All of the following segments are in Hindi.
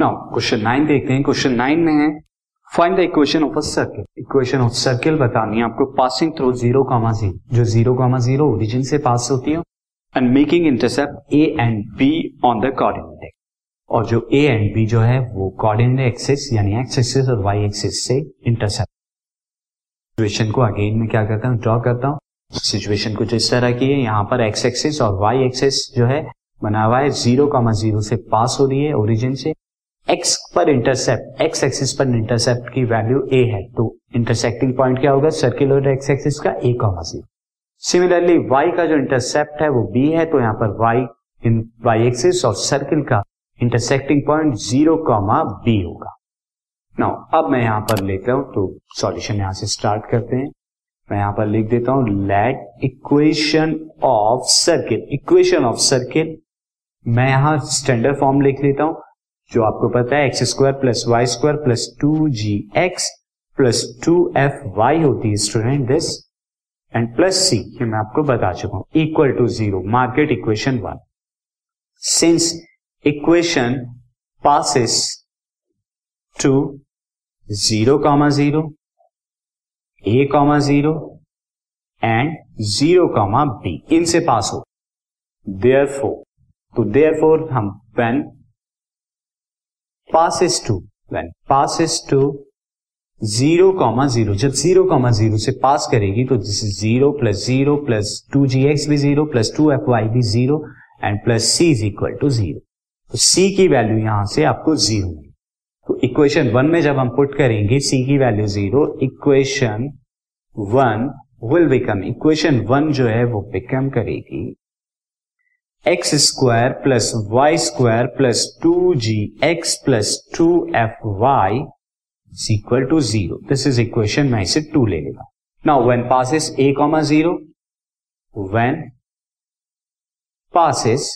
नाउ क्वेश्चन नाइन देखते हैं। क्वेश्चन नाइन में है find the equation of a circle equation of circle बतानी है आपको। Passing through zero comma zero जो ज़ीरो कामा ज़ीरो ओरिजिन से पास होती है and making intercept A and B on the coordinate और जो ए एंड बी जो है, वो कोऑर्डिनेट एक्सिस यानी एक्स एक्सिस और वाई एक्सिस से इंटरसेप्ट सिचुएशन को अगेन में क्या करता हूँ? ड्रॉ करता हूँ। सिचुएशन कुछ इस तरह की है, यहाँ पर एक्स एक्सिस और वाई एक्सिस जो है, बना हुआ है। ज़ीरो कामा ज़ीरो से पास हो रही है ओरिजिन से। एक्स पर इंटरसेप्ट एक्स एक्सिस पर इंटरसेप्ट की वैल्यू ए है तो इंटरसेक्टिंग पॉइंट क्या होगा? सर्किल एक्स एक्सिस का A comma C similarly Y का जो इंटरसेप्ट है, वो बी है तो यहाँ पर वाई इन वाई एक्सिस और सर्किल का intersecting point zero comma B होगा। नाउ अब मैं यहाँ पर लेता हूँ तो सॉल्यूशन यहाँ से स्टार्ट करते हैं। मैं यहाँ पर लिख देता हूँ let equation of circle equation of circle मैं यहाँ स्टैंडर्ड फॉर्म लिख लेता हूँ। जो आपको पता है X square plus Y square plus two G X plus two F Y होती है student this and plus C ये मैं आपको बता चुका हूँ equal to zero market equation one since equation passes to zero comma zero A comma zero and zero comma B इनसे पास हो। देयर फोर तो देयर फोर हम when passes to when passes to zero comma zero जब ज़ीरो कॉमा ज़ीरो से पास करेगी तो zero plus zero plus two G X भी zero plus two F Y भी zero and plus C is equal to zero तो सी की वैल्यू यहाँ से आपको ज़ीरो मिली। तो इक्वेशन वन में जब हम पुट करेंगे सी की value zero equation one will become equation one जो है वो बिकम करेगी। X square plus Y square plus two G X plus two F Y equal to zero this is equation मैं इसे टू ले लेगा। Now when passes A comma zero when passes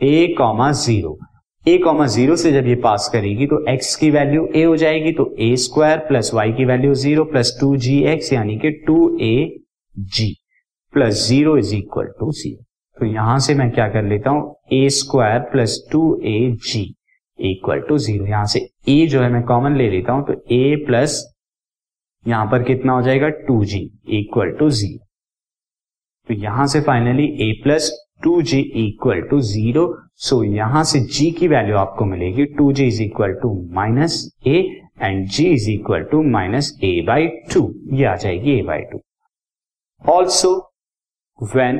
A comma zero A comma zero से जब ये पास करेगी तो एक्स की वैल्यू ए हो जाएगी तो ए स्क्वायर प्लस वाई की value zero plus two G X यानी कि two A G plus zero is equal to zero तो यहाँ से मैं क्या कर लेता हूँ? A square plus two A G equal to zero यहाँ से ए जो है मैं कॉमन ले लेता हूँ तो ए प्लस यहाँ पर कितना हो जाएगा? Two G equal to zero तो यहाँ से finally A plus two G equal to zero so यहाँ से जी की वैल्यू आपको मिलेगी। Two G is equal to minus A and G is equal to minus A by two ये आ जाएगी A by two also when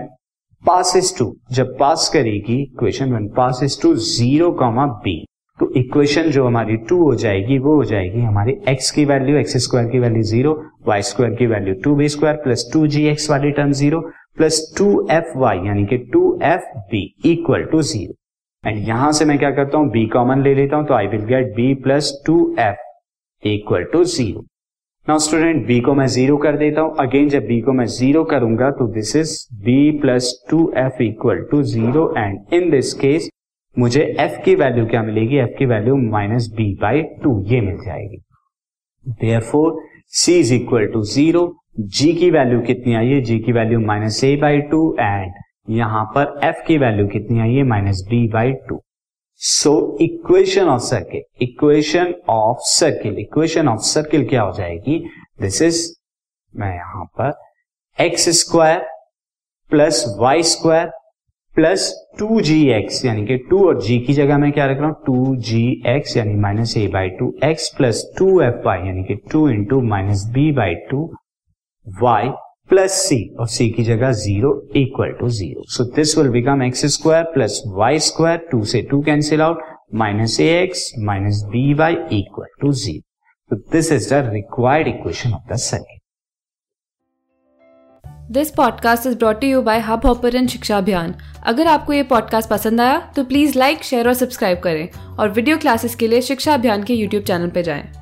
passes to जब पास करेगी equation one passes to zero comma B तो इक्वेशन जो हमारी टू हो जाएगी, वो हो जाएगी हमारी एक्स की वैल्यू एक्स स्क्वायर की वैल्यू ज़ीरो वाई स्क्वायर की value two B square plus two G X वाली term zero plus two F Y यानी कि two F B equal to zero and यहाँ से मैं क्या करता हूँ? बी कॉमन ले लेता हूँ तो I will get B plus two F equal to zero now student B को मैं ज़ीरो कर देता हूँ. अगेन जब बी को मैं ज़ीरो करूँगा तो this is B plus two F equal to zero and in this case मुझे एफ़ की वैल्यू क्या मिलेगी? एफ़ की value minus B by two ये मिल जाएगी. Therefore C is equal to zero G की वैल्यू कितनी आई है? जी की value minus A by two and यहाँ पर एफ़ की वैल्यू कितनी आई है? Minus B by two so equation of circle equation of circle equation of circle क्या हो जाएगी? दिस इज़ मैं यहाँ पर X square plus Y square plus two G X यानी कि टू और जी की जगह मैं क्या रख रहा हूँ? टू जी एक्स यानी minus A by two X plus two F Y यानी कि two into minus B by two Y plus C और सी की जगह zero equal to zero so this will become X square plus Y square two से two cancel out minus A X minus B Y equal to zero तो this is the required equation of the circuit this podcast is brought you by Hubhopper शिक्षा अभियान अगर आपको ये पॉडकास्ट पसंद आया तो प्लीज़ लाइक शेयर और सब्सक्राइब करें। और वीडियो क्लासेस के लिए शिक्षा अभियान के यूट्यूब चैनल पर जाएँ।